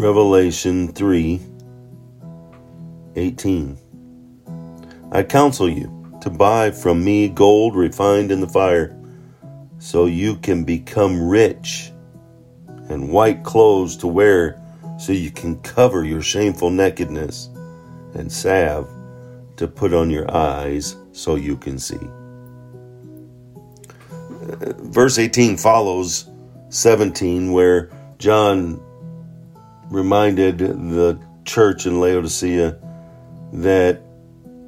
Revelation 3 18. I counsel you to buy from me gold refined in the fire, so you can become rich, and white clothes to wear, so you can cover your shameful nakedness, and salve to put on your eyes, so you can see. Verse 18 follows 17, where John reminded the church in Laodicea that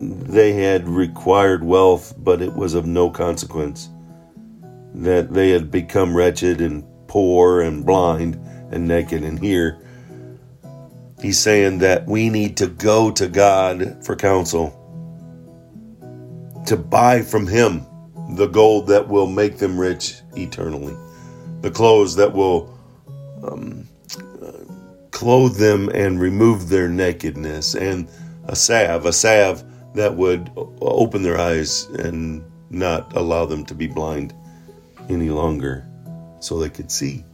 they had required wealth, but it was of no consequence. That they had become wretched and poor and blind and naked. And here, he's saying that we need to go to God for counsel, to buy from Him the gold that will make them rich eternally, the clothes that will um, clothe them and remove their nakedness, and a salve, a salve that would open their eyes and not allow them to be blind any longer so they could see.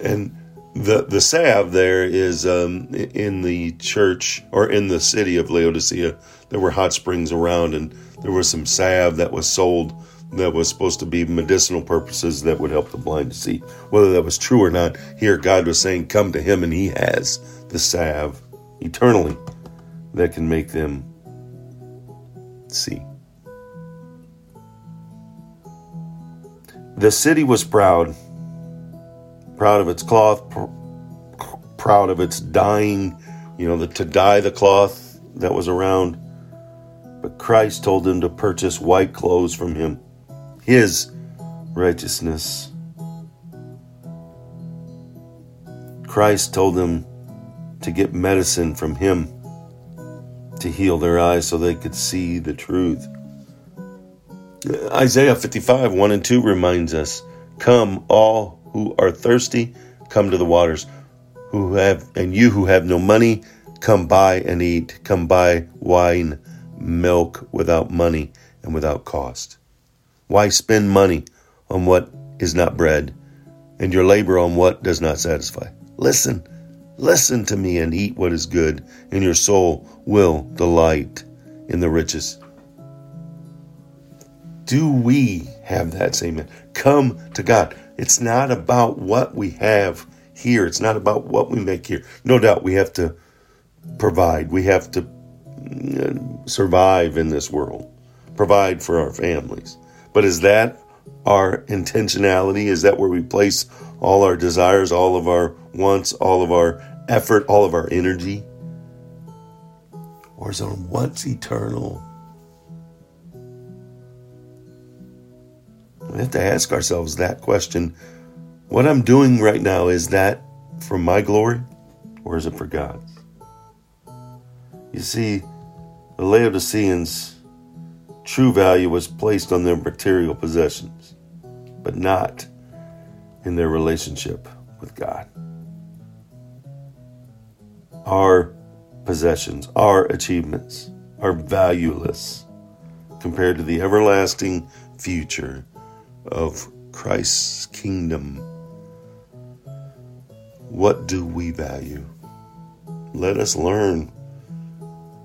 And the the salve there is um, in the church or in the city of Laodicea. There were hot springs around, and there was some salve that was sold that was supposed to be medicinal purposes that would help the blind to see. Whether that was true or not, here God was saying, Come to Him, and He has the salve eternally that can make them see. The city was proud, proud of its cloth, pr- proud of its dyeing, you know, the, to dye the cloth that was around. But Christ told them to purchase white clothes from him his righteousness. Christ told them to get medicine from him to heal their eyes so they could see the truth. Isaiah 55, 1 and 2 reminds us Come, all who are thirsty, come to the waters. Who have and you who have no money, come buy and eat. Come buy wine, milk without money and without cost. Why spend money on what is not bread, and your labor on what does not satisfy? Listen, listen to me and eat what is good, and your soul will delight in the riches. Do we have that same? Come to God. It's not about what we have here. It's not about what we make here. No doubt we have to provide. We have to mm, survive in this world, provide for our families. But is that our intentionality? Is that where we place all our desires, all of our wants, all of our effort, all of our energy? Or is on what's eternal? We have to ask ourselves that question. What I'm doing right now, is that for my glory or is it for God's? You see, the Laodiceans True value was placed on their material possessions, but not in their relationship with God. Our possessions, our achievements are valueless compared to the everlasting future of Christ's kingdom. What do we value? Let us learn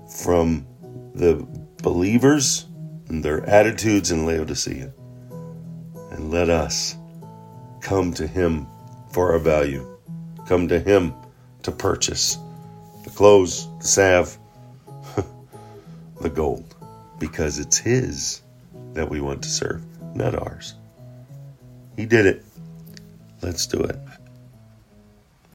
from the believers and their attitudes in Laodicea. And let us come to Him for our value, come to Him to purchase the clothes, the salve, the gold, because it's His that we want to serve, not ours. He did it. Let's do it.